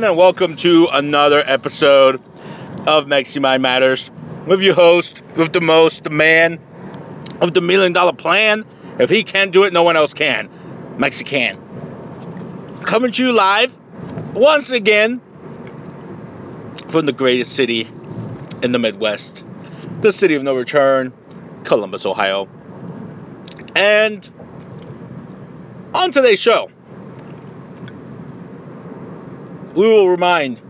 Everyone, and welcome to another episode of Mind Matters with your host, with the most, the man of the million dollar plan. If he can't do it, no one else can. Mexican. Coming to you live once again from the greatest city in the Midwest, the city of no return, Columbus, Ohio. And on today's show, we will remind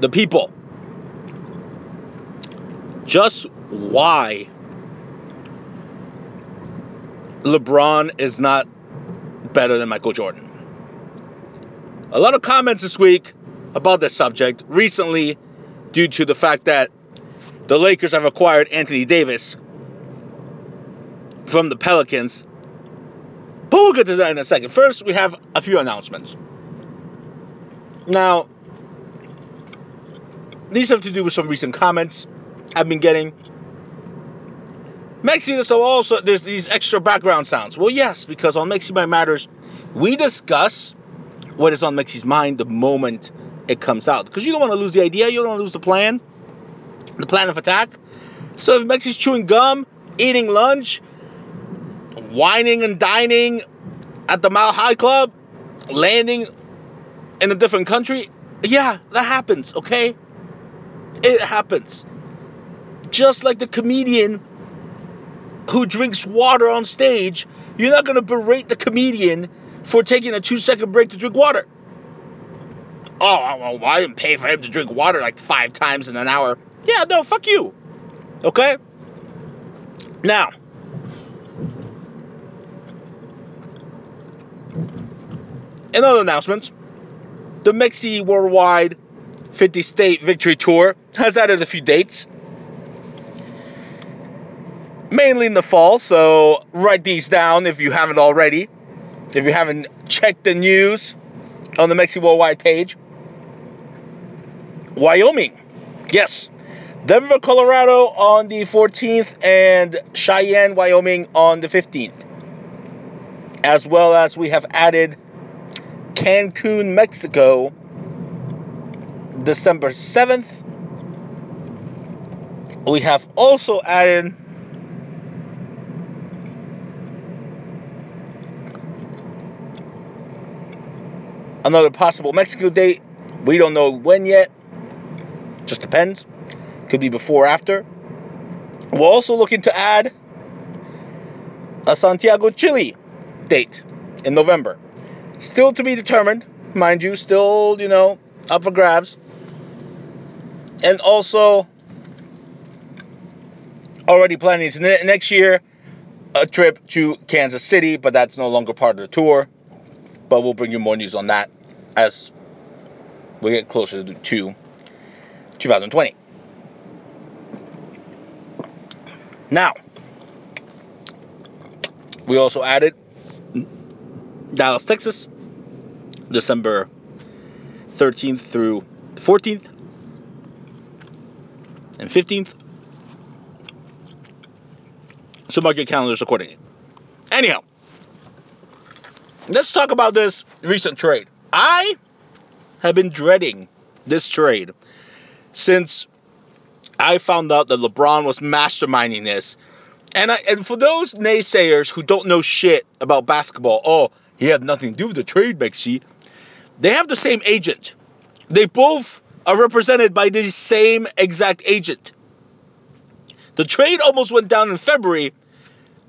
the people just why LeBron is not better than Michael Jordan. A lot of comments this week about this subject recently due to the fact that the Lakers have acquired Anthony Davis from the Pelicans. But we'll get to that in a second. First, we have a few announcements. Now, these have to do with some recent comments I've been getting. Mexi, so also there's these extra background sounds. Well, yes, because on Mexi Mind Matters, we discuss what is on Mexi's mind the moment it comes out. Because you don't want to lose the idea, you don't want to lose the plan, the plan of attack. So if Mexi's chewing gum, eating lunch, whining and dining at the Mile High Club, landing in a different country, yeah, that happens, okay? It happens. Just like the comedian who drinks water on stage, you're not going to berate the comedian for taking a two second break to drink water. Oh, oh, oh, well, I didn't pay for him to drink water like five times in an hour. Yeah, no, fuck you. Okay? Now, in other announcements, the Mexi Worldwide 50 State Victory Tour has added a few dates. Mainly in the fall, so write these down if you haven't already. If you haven't checked the news on the Mexi Worldwide page. Wyoming, yes. Denver, Colorado on the 14th, and Cheyenne, Wyoming on the 15th. As well as we have added Cancun, Mexico, December 7th. We have also added another possible Mexico date. We don't know when yet. Just depends. Could be before or after. We're also looking to add a Santiago, Chile date in November. Still to be determined, mind you, still, you know, up for grabs. And also, already planning to ne- next year a trip to Kansas City, but that's no longer part of the tour. But we'll bring you more news on that as we get closer to 2020. Now, we also added Dallas, Texas, December 13th through 14th and 15th. So mark your calendars accordingly. Anyhow, let's talk about this recent trade. I have been dreading this trade since I found out that LeBron was masterminding this. And I, and for those naysayers who don't know shit about basketball, oh, he had nothing to do with the trade, Mexi. They have the same agent. They both are represented by the same exact agent. The trade almost went down in February,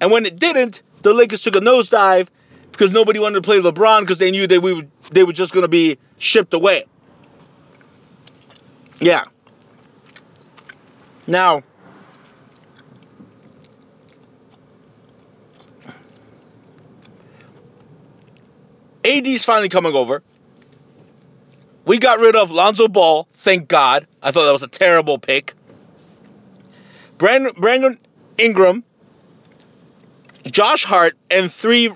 and when it didn't, the Lakers took a nosedive because nobody wanted to play LeBron because they knew they would they were just going to be shipped away. Yeah. Now, AD's finally coming over. We got rid of Lonzo Ball, thank God. I thought that was a terrible pick. Brandon, Brandon Ingram, Josh Hart, and three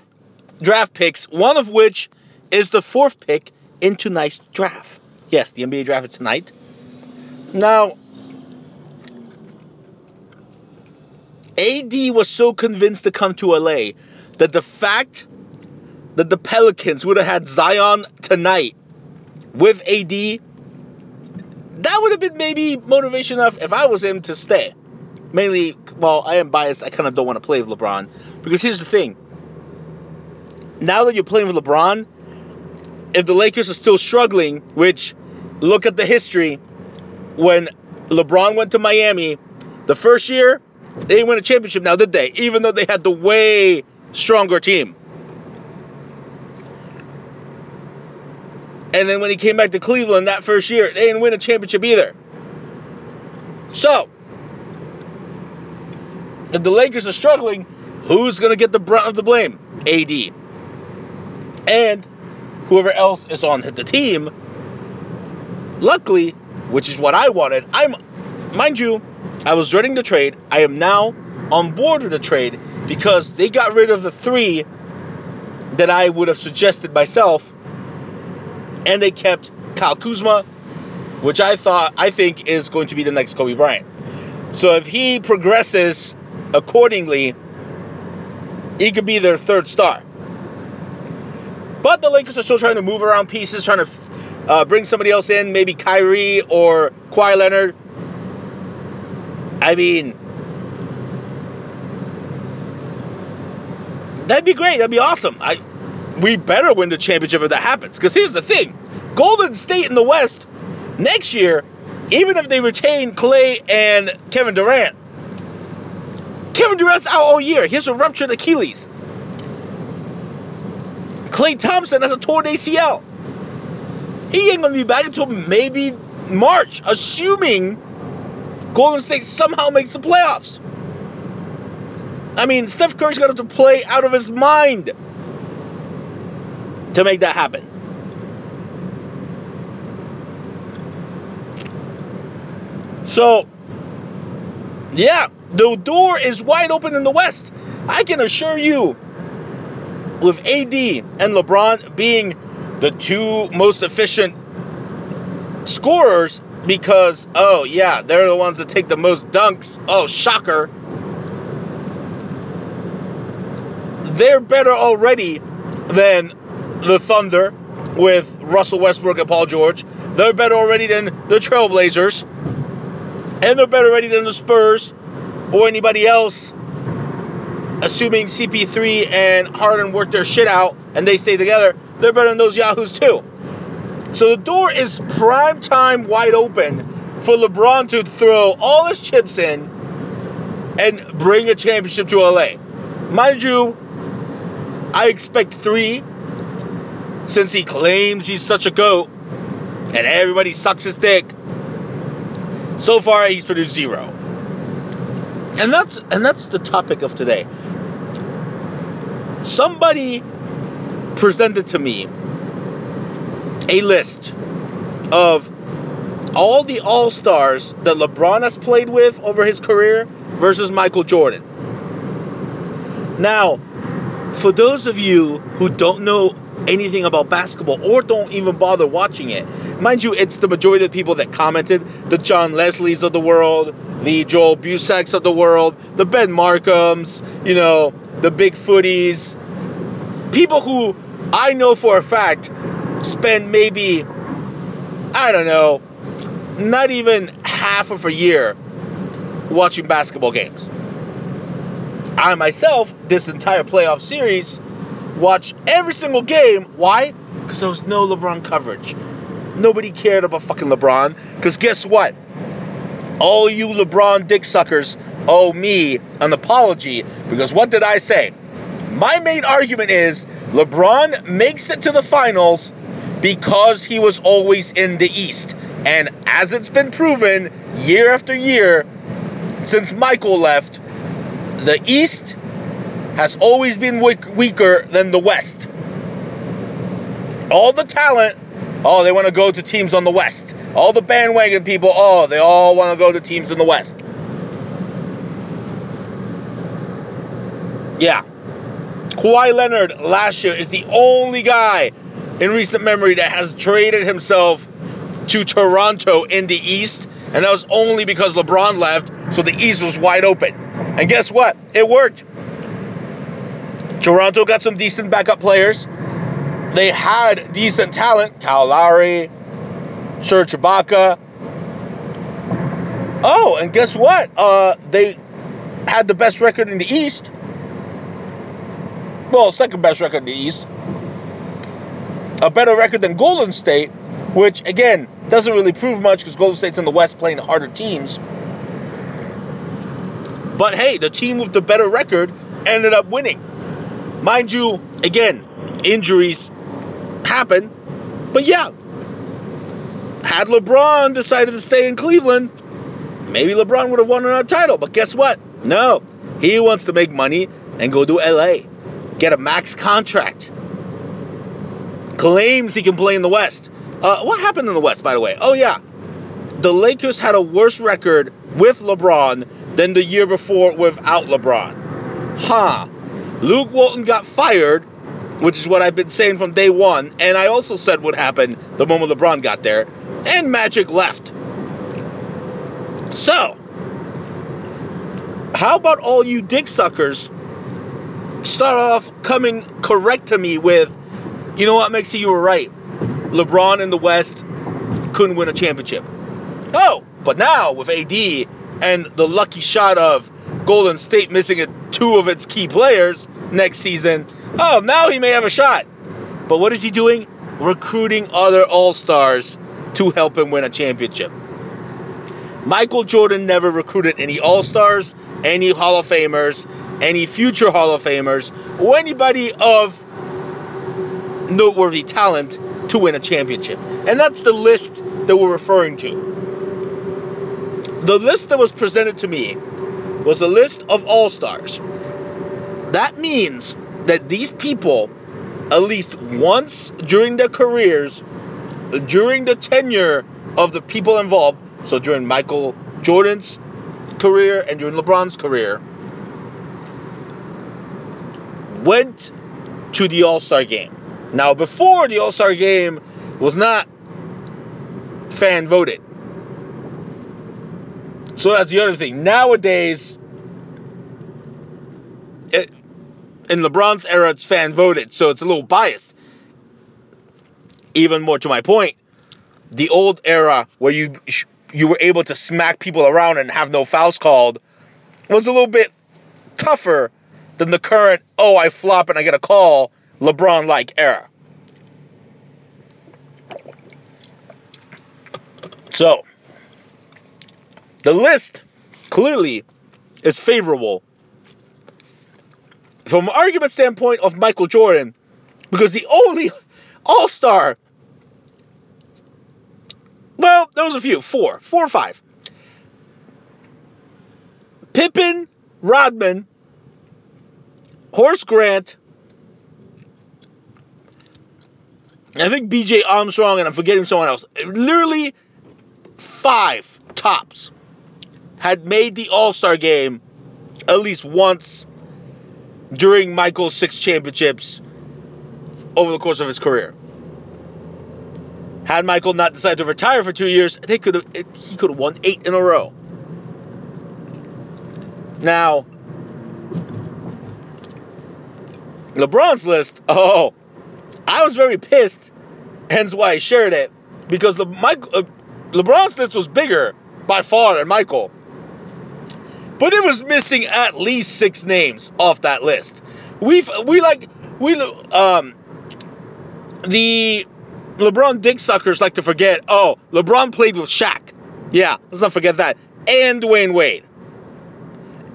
draft picks, one of which is the fourth pick in tonight's draft. Yes, the NBA draft is tonight. Now, AD was so convinced to come to LA that the fact that the Pelicans would have had Zion tonight with AD, that would have been maybe motivation enough if I was him to stay. Mainly, well, I am biased. I kind of don't want to play with LeBron because here's the thing. Now that you're playing with LeBron, if the Lakers are still struggling, which look at the history, when LeBron went to Miami, the first year they didn't win a championship. Now did they? Even though they had the way stronger team. And then when he came back to Cleveland that first year, they didn't win a championship either. So, if the Lakers are struggling, who's going to get the brunt of the blame? AD. And whoever else is on the team. Luckily, which is what I wanted, I'm, mind you, I was dreading the trade. I am now on board with the trade because they got rid of the three that I would have suggested myself and they kept Kyle Kuzma, which I thought I think is going to be the next Kobe Bryant. So if he progresses accordingly, he could be their third star. But the Lakers are still trying to move around pieces, trying to uh, bring somebody else in, maybe Kyrie or Kawhi Leonard. I mean, that'd be great. That'd be awesome. I we better win the championship if that happens. Because here's the thing Golden State in the West next year, even if they retain Klay and Kevin Durant, Kevin Durant's out all year. He has a ruptured Achilles. Klay Thompson has a torn ACL. He ain't gonna be back until maybe March, assuming Golden State somehow makes the playoffs. I mean, Steph Curry's gonna have to play out of his mind to make that happen. So, yeah, the door is wide open in the West. I can assure you, with AD and LeBron being the two most efficient scorers, because, oh, yeah, they're the ones that take the most dunks. Oh, shocker. They're better already than the Thunder with Russell Westbrook and Paul George. They're better already than the Trailblazers. And they're better ready than the Spurs or anybody else. Assuming CP3 and Harden work their shit out and they stay together, they're better than those Yahoos too. So the door is prime time wide open for LeBron to throw all his chips in and bring a championship to LA. Mind you, I expect three since he claims he's such a goat and everybody sucks his dick. So far, he's produced zero. And that's and that's the topic of today. Somebody presented to me a list of all the All Stars that LeBron has played with over his career versus Michael Jordan. Now, for those of you who don't know anything about basketball or don't even bother watching it, mind you, it's the majority of the people that commented the John Leslies of the world, the Joel Busacks of the world, the Ben Markhams, you know, the Big Footies, people who I know for a fact spend maybe, I don't know, not even half of a year watching basketball games. I myself, this entire playoff series, watch every single game. Why? Because there was no LeBron coverage. Nobody cared about fucking LeBron. Because guess what? All you LeBron dick suckers owe me an apology. Because what did I say? My main argument is LeBron makes it to the finals because he was always in the East. And as it's been proven year after year since Michael left, the East has always been weak, weaker than the West. All the talent, oh, they want to go to teams on the West. All the bandwagon people, oh, they all want to go to teams in the West. Yeah. Kawhi Leonard last year is the only guy in recent memory that has traded himself to Toronto in the East, and that was only because LeBron left, so the East was wide open. And guess what? It worked. Toronto got some decent backup players. They had decent talent. Kyle Lowry, Serge Ibaka. Oh, and guess what? Uh, they had the best record in the East. Well, second best record in the East. A better record than Golden State, which again doesn't really prove much because Golden State's in the West playing harder teams. But hey, the team with the better record ended up winning. Mind you, again, injuries happen. But yeah, had LeBron decided to stay in Cleveland, maybe LeBron would have won another title. But guess what? No, he wants to make money and go to LA, get a max contract. Claims he can play in the West. Uh, what happened in the West, by the way? Oh yeah, the Lakers had a worse record with LeBron than the year before without LeBron. Huh. Luke Walton got fired, which is what I've been saying from day one, and I also said would happen the moment LeBron got there, and Magic left. So, how about all you dick suckers start off coming correct to me with, you know what, Mexi, you were right. LeBron in the West couldn't win a championship. Oh, but now with AD and the lucky shot of Golden State missing two of its key players next season, oh, now he may have a shot. But what is he doing? Recruiting other All Stars to help him win a championship. Michael Jordan never recruited any All Stars, any Hall of Famers, any future Hall of Famers, or anybody of noteworthy talent to win a championship. And that's the list that we're referring to. The list that was presented to me was a list of all stars. That means that these people, at least once during their careers, during the tenure of the people involved, so during Michael Jordan's career and during LeBron's career, went to the All Star game. Now, before the All Star game was not fan voted. So that's the other thing. Nowadays, it, in LeBron's era, it's fan voted, so it's a little biased. Even more to my point, the old era where you you were able to smack people around and have no fouls called was a little bit tougher than the current oh I flop and I get a call LeBron like era. So the list clearly is favorable from an argument standpoint of Michael Jordan because the only All Star, well, there was a few, four, four or five. Pippen, Rodman, Horace Grant, I think BJ Armstrong, and I'm forgetting someone else. Literally five tops had made the All Star game at least once during Michael's six championships over the course of his career. Had Michael not decided to retire for two years, they could he could have won eight in a row. Now, LeBron's list, oh, I was very pissed, hence why I shared it, because Le- Michael, uh, LeBron's list was bigger by far than Michael. But it was missing at least six names off that list. We've we like we um the LeBron dick suckers like to forget. Oh, LeBron played with Shaq. Yeah, let's not forget that. And Dwyane Wade.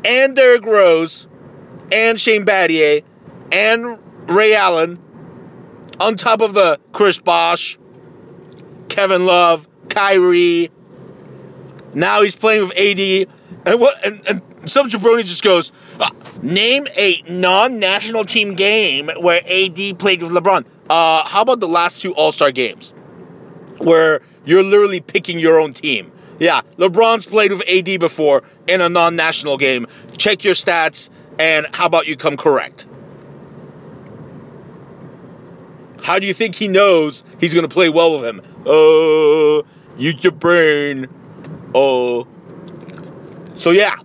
And Derrick Rose. And Shane Battier. And Ray Allen. On top of the Chris Bosh, Kevin Love, Kyrie. Now he's playing with AD. And what? And, and some jabroni just goes, "Ah, name a non-national team game where AD played with LeBron. Uh, how about the last two All-Star games, where you're literally picking your own team? Yeah, LeBron's played with AD before in a non-national game. Check your stats, and how about you come correct? How do you think he knows he's gonna play well with him? Oh, use your brain. Oh. So yeah.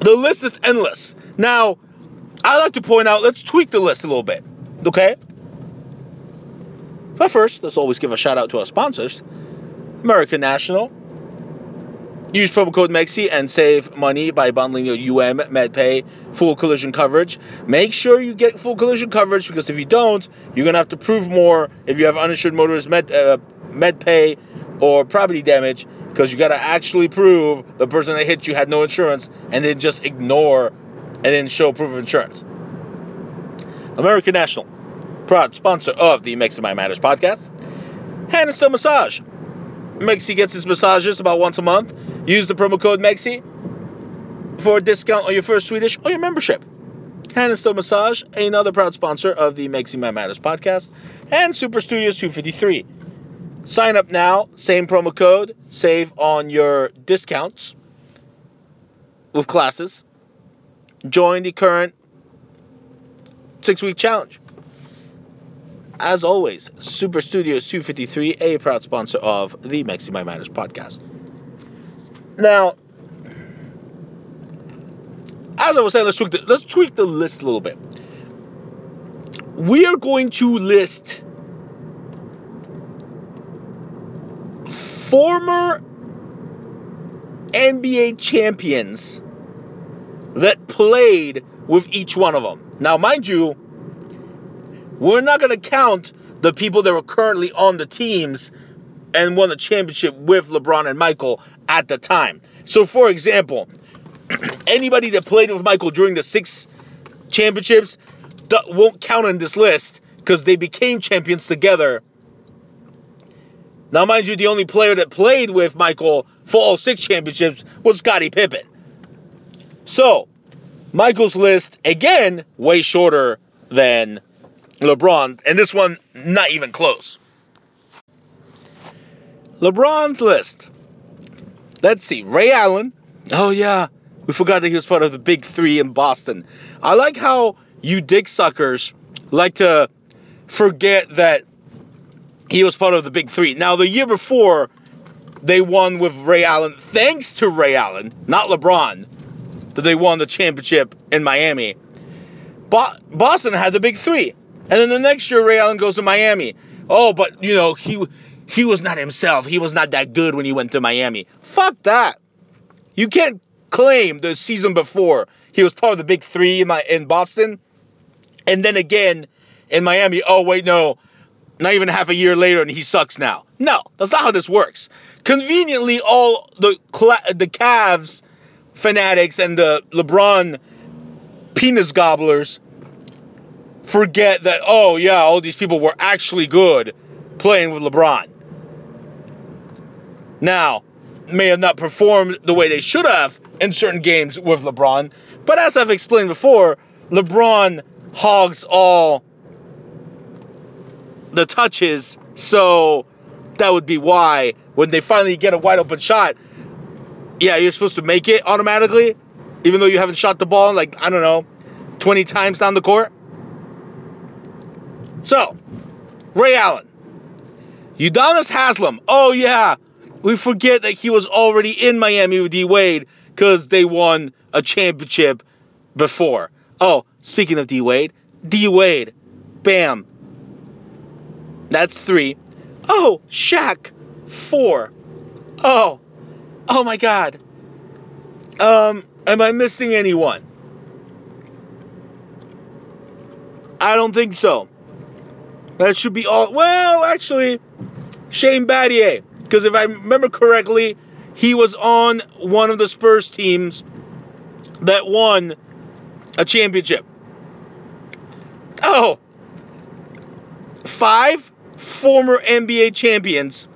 The list is endless. Now, I like to point out, let's tweak the list a little bit. Okay? But first, let's always give a shout out to our sponsors. American National. Use promo code MEXI and save money by bundling your UM MedPay full collision coverage. Make sure you get full collision coverage because if you don't, you're going to have to prove more if you have uninsured motorist med, uh, MedPay or property damage because you got to actually prove the person that hit you had no insurance and then just ignore and then show proof of insurance. American National, proud sponsor of the Mexi Mind Matters podcast. Stone Massage. Mexi gets his massages about once a month. Use the promo code MEXI for a discount on your first Swedish or your membership. Hand and Stone Massage, another proud sponsor of the Mexi Mind Matters podcast, and Super Studios 253. Sign up now, same promo code, save on your discounts with classes. Join the current six week challenge. As always, Super Studios 253, a proud sponsor of the Mexi Mind Matters podcast. Now, as I was saying, let's tweak the, let's tweak the list a little bit. We are going to list former NBA champions that played with each one of them. Now, mind you, we're not going to count the people that were currently on the teams and won the championship with LeBron and Michael at the time. So, for example, anybody that played with Michael during the six championships won't count in this list because they became champions together. Now, mind you, the only player that played with Michael for all six championships was Scottie Pippen. So, Michael's list, again, way shorter than LeBron, and this one, not even close. LeBron's list. Let's see. Ray Allen. Oh, yeah. We forgot that he was part of the big three in Boston. I like how you dick suckers like to forget that he was part of the big three. Now, the year before, they won with Ray Allen, thanks to Ray Allen, not LeBron, that they won the championship in Miami. Bo- Boston had the big three. And then the next year, Ray Allen goes to Miami. Oh, but, you know, he he was not himself. He was not that good when he went to Miami. Fuck that. You can't claim the season before he was part of the big three in, my, in Boston. And then again in Miami, oh, wait, no. Not even half a year later, and he sucks now. No, that's not how this works. Conveniently, all the the Cavs fanatics and the LeBron penis gobblers forget that, oh, yeah, all these people were actually good playing with LeBron. Now, may have not performed the way they should have in certain games with LeBron, but as I've explained before, LeBron hogs all the touches, so that would be why when they finally get a wide open shot, yeah, you're supposed to make it automatically, even though you haven't shot the ball like, I don't know, 20 times down the court. So, Ray Allen. Udonis Haslem. Oh, yeah. We forget that he was already in Miami with D Wade because they won a championship before. Oh, speaking of D Wade, D Wade. Bam. That's three. Oh, Shaq. Four. Oh. Oh my god. Um, am I missing anyone? I don't think so. That should be all. Well, actually, Shane Battier, because if I remember correctly, he was on one of the Spurs teams that won a championship. Oh, five former NBA champions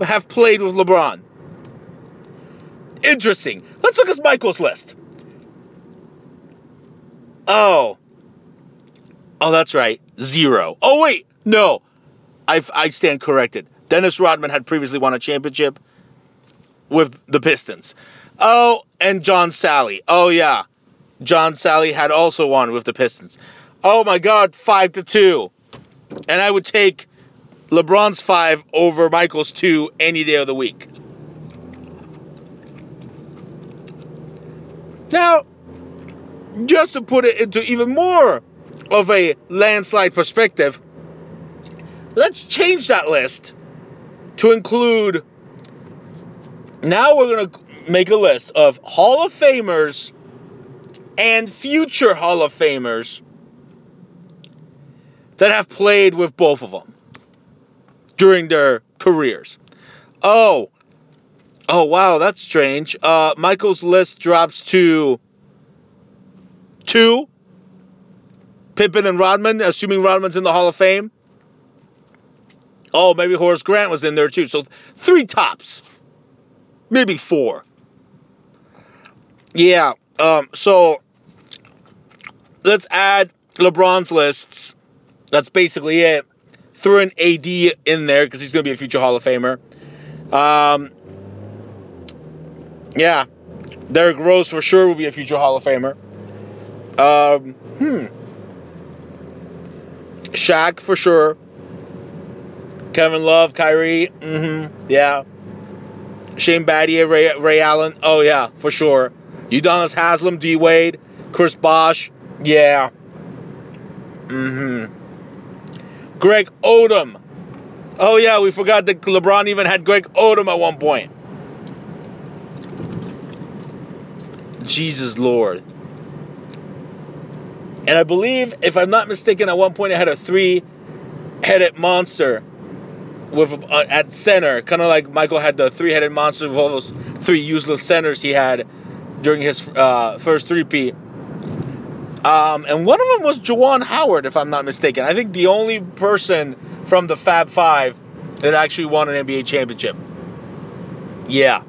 have played with LeBron. Interesting. Let's look at Michael's list. Oh. Oh, that's right. Zero. Oh, wait. No. I, I stand corrected. Dennis Rodman had previously won a championship with the Pistons. Oh, and John Salley. Oh, yeah. John Salley had also won with the Pistons. Oh, my God. Five to two. And I would take LeBron's five over Michael's two any day of the week. Now, just to put it into even more of a landslide perspective, let's change that list to include. Now we're going to make a list of Hall of Famers and future Hall of Famers that have played with both of them during their careers. Oh, oh wow, that's strange. Uh, Michael's list drops to two. Pippen and Rodman, assuming Rodman's in the Hall of Fame. Oh, maybe Horace Grant was in there too. So three tops, maybe four. Yeah. Um. So let's add LeBron's lists. That's basically it. Throw an AD in there because he's going to be a future Hall of Famer. Um. Yeah. Derrick Rose for sure will be a future Hall of Famer. Um. Hmm. Shaq for sure. Kevin Love, Kyrie. Mm-hmm. Yeah. Shane Battier, Ray, Ray Allen. Oh yeah, for sure. Udonis Haslem, D Wade, Chris Bosh. Yeah. Mm-hmm. Greg Oden. Oh yeah, we forgot that LeBron even had Greg Oden at one point. Jesus Lord. And I believe, if I'm not mistaken, at one point it had a three-headed monster with uh, at center, kind of like Michael had the three-headed monster with all those three useless centers he had during his uh, first three-peat. Um, and one of them was Juwan Howard, if I'm not mistaken. I think the only person from the Fab Five that actually won an NBA championship. Yeah.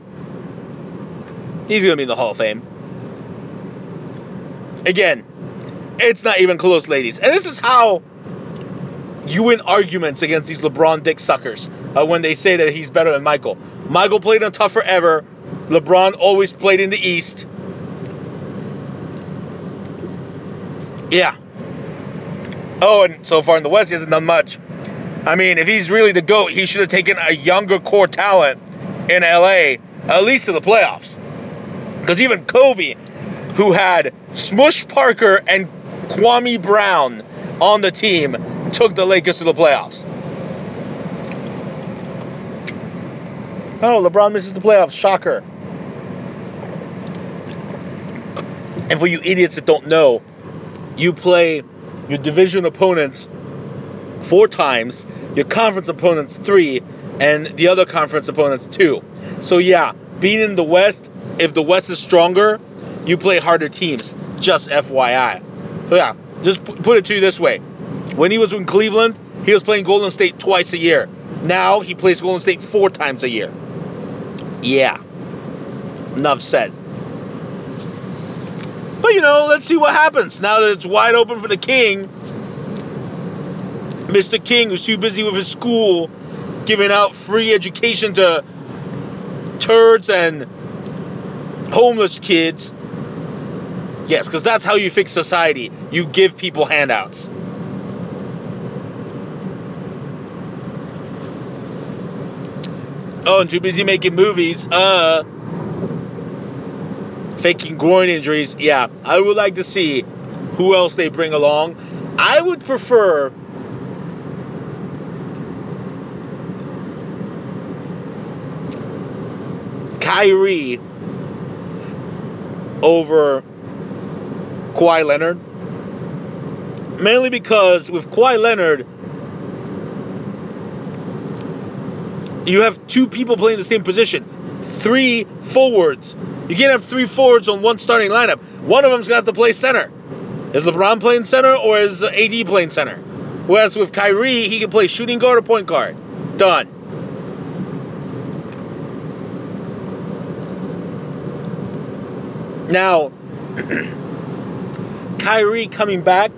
He's going to be in the Hall of Fame. Again, it's not even close, ladies. And this is how you win arguments against these LeBron dick suckers uh, when they say that he's better than Michael. Michael played on tough forever. LeBron always played in the East. Yeah. Oh, and so far in the West, he hasn't done much. I mean, if he's really the GOAT, he should have taken a younger core talent in LA, at least to the playoffs. Because even Kobe, who had Smush Parker and Kwame Brown on the team, took the Lakers to the playoffs. Oh, LeBron misses the playoffs. Shocker. And for you idiots that don't know, you play your division opponents four times, your conference opponents three, and the other conference opponents two. So yeah, being in the West, if the West is stronger, you play harder teams. Just FYI. So yeah, just put it to you this way: when he was in Cleveland, he was playing Golden State twice a year. Now he plays Golden State four times a year. Yeah. Enough said. But you know, let's see what happens now that it's wide open for the King. Mr. King was too busy with his school, giving out free education to turds and homeless kids. Yes, because that's how you fix society. You give people handouts. Oh, and too busy making movies. Uh, faking groin injuries. Yeah, I would like to see who else they bring along. I would prefer Kyrie over Kawhi Leonard. Mainly because with Kawhi Leonard, you have two people playing the same position, three forwards you can't have three forwards on one starting lineup. One of them's gonna have to play center. Is LeBron playing center or is AD playing center? Whereas with Kyrie, he can play shooting guard or point guard. Done. Now, Kyrie coming back,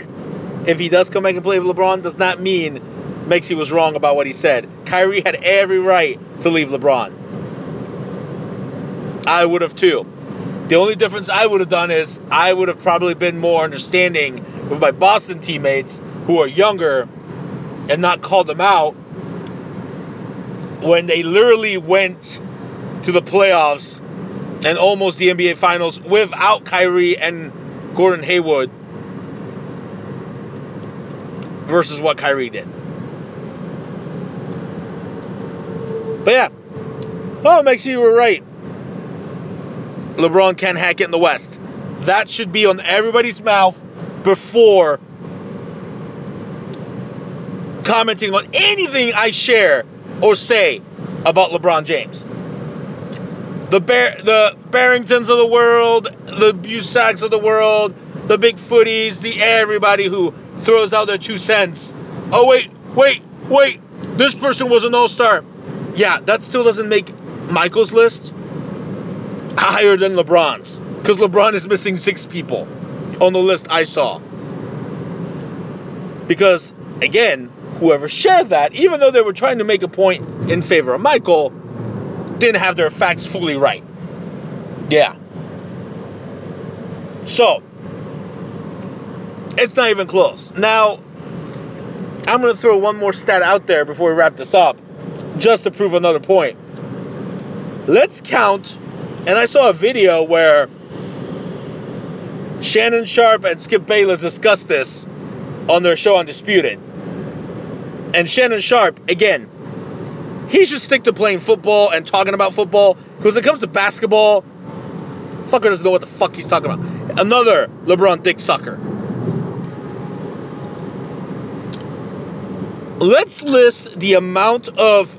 if he does come back and play with LeBron, does not mean Mexi was wrong about what he said. Kyrie had every right to leave LeBron. I would have too. The only difference I would have done is I would have probably been more understanding with my Boston teammates who are younger and not called them out when they literally went to the playoffs and almost the NBA Finals without Kyrie and Gordon Hayward versus what Kyrie did. But yeah. Oh, it makes you were right. LeBron can't hack it in the West. That should be on everybody's mouth before commenting on anything I share or say about LeBron James. The Bear, the Barringtons of the world, the Busacks of the world, the big footies, the everybody who throws out their two cents. Oh wait, wait, wait! This person was an all-star. Yeah, that still doesn't make Michael's list higher than LeBron's because LeBron is missing six people on the list I saw. Because again, whoever shared that, even though they were trying to make a point in favor of Michael, didn't have their facts fully right. Yeah. So, it's not even close. Now, I'm going to throw one more stat out there before we wrap this up, just to prove another point. Let's count, and I saw a video where Shannon Sharpe and Skip Bayless discussed this on their show Undisputed. And Shannon Sharpe, again, he should stick to playing football and talking about football. Because when it comes to basketball, fucker doesn't know what the fuck he's talking about. Another LeBron dick sucker. Let's list the amount of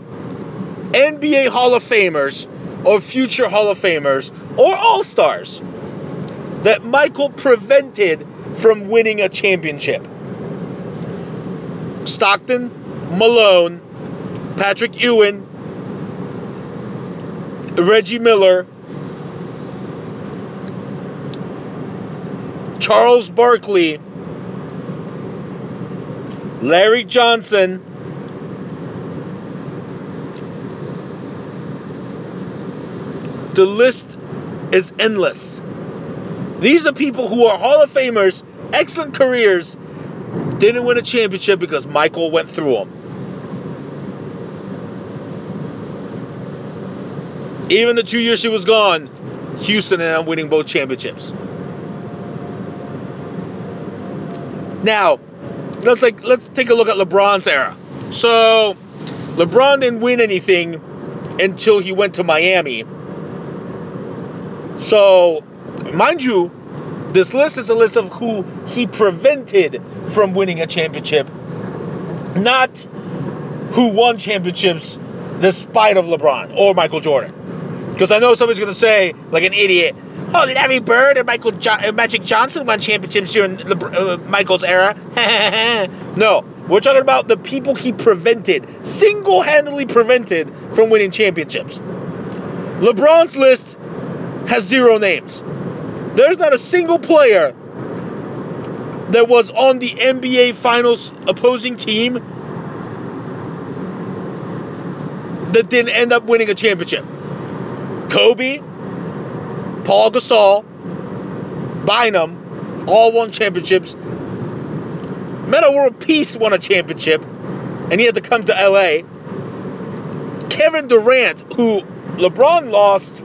NBA Hall of Famers or future Hall of Famers or All Stars that Michael prevented from winning a championship. Stockton, Malone, Patrick Ewing, Reggie Miller, Charles Barkley, Larry Johnson, the list is endless. These are people who are Hall of Famers, excellent careers, didn't win a championship because Michael went through them. Even the two years he was gone, Houston ended up winning both championships. Now, let's like let's take a look at LeBron's era. So, LeBron didn't win anything until he went to Miami. So, mind you, this list is a list of who he prevented from winning a championship, not who won championships despite of LeBron or Michael Jordan. Because I know somebody's going to say, like an idiot, oh, Larry Bird and Michael jo- Magic Johnson won championships during uh, Michael's era. no, we're talking about the people he prevented, single-handedly prevented from winning championships. LeBron's list has zero names. There's not a single player that was on the NBA Finals opposing team that didn't end up winning a championship. Kobe, Paul Gasol, Bynum, all won championships. Metta World Peace won a championship, and he had to come to LA. Kevin Durant, who LeBron lost,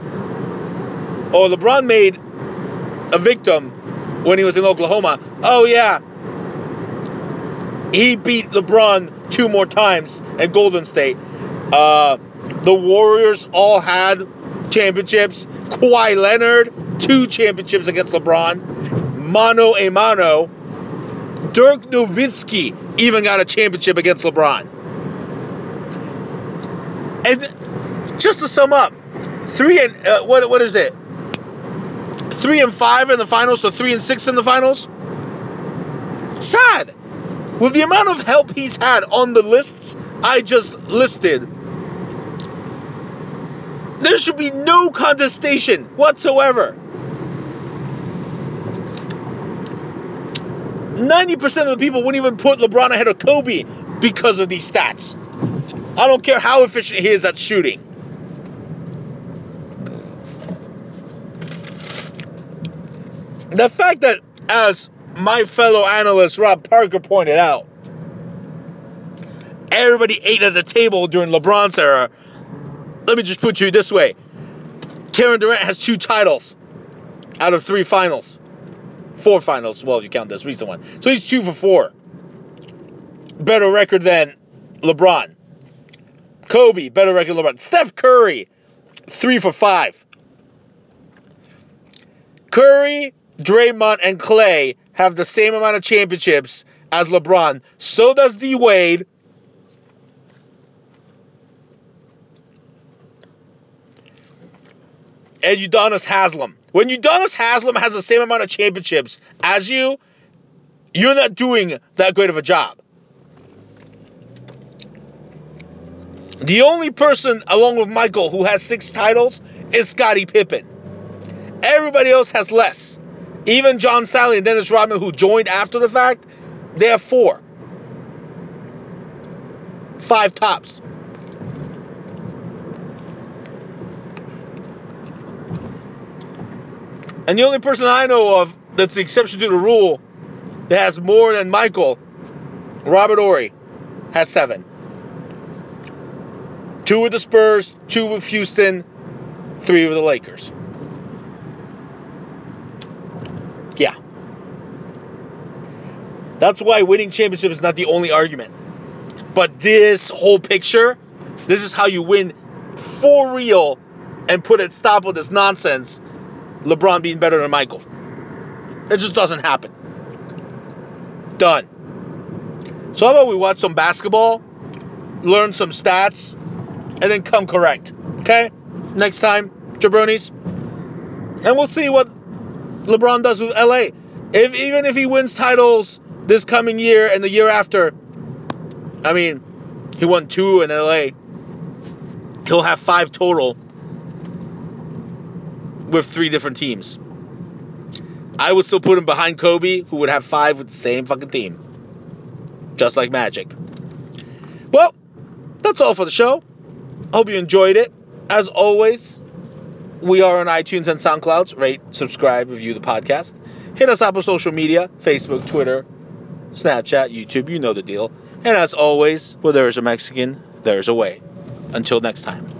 or LeBron made a victim when he was in Oklahoma. Oh, yeah. He beat LeBron two more times at Golden State. Uh, the Warriors all had championships. Kawhi Leonard, two championships against LeBron. Mano a mano. Dirk Nowitzki even got a championship against LeBron. And just to sum up, three and uh, what what is it? Three and five in the finals, so three and six in the finals. Sad. With the amount of help he's had on the lists I just listed, there should be no contestation whatsoever. 90% of the people wouldn't even put LeBron ahead of Kobe because of these stats. I don't care how efficient he is at shooting. The fact that, as my fellow analyst Rob Parker pointed out, everybody ate at the table during LeBron's era. Let me just put you this way Kevin Durant has two titles out of three finals. Four finals, well, if you count this recent one. So he's two for four. Better record than LeBron. Kobe, better record than LeBron. Steph Curry, three for five. Curry, Draymond, and Klay have the same amount of championships as LeBron. So does D Wade. And Udonis Haslem. When Udonis Haslem has the same amount of championships as you, you're not doing that great of a job. The only person, along with Michael, who has six titles is Scottie Pippen. Everybody else has less. Even John Salley and Dennis Rodman, who joined after the fact, they have four. Five tops. And the only person I know of that's the exception to the rule that has more than Michael, Robert Horry, has seven. Two with the Spurs, two with Houston, three with the Lakers. That's why winning championship is not the only argument. But this whole picture, this is how you win for real and put a stop with this nonsense. LeBron being better than Michael. It just doesn't happen. Done. So how about we watch some basketball, learn some stats, and then come correct. Okay? Next time, jabronis. And we'll see what LeBron does with LA. If even if he wins titles this coming year and the year after, I mean, he won two in LA. He'll have five total with three different teams. I would still put him behind Kobe, who would have five with the same fucking team. Just like Magic. Well, that's all for the show. Hope you enjoyed it. As always, we are on iTunes and SoundClouds. Rate, subscribe, review the podcast. Hit us up on social media Facebook, Twitter, Snapchat, YouTube. You know the deal. And as always, where there is a Mexican, there is a way. Until next time.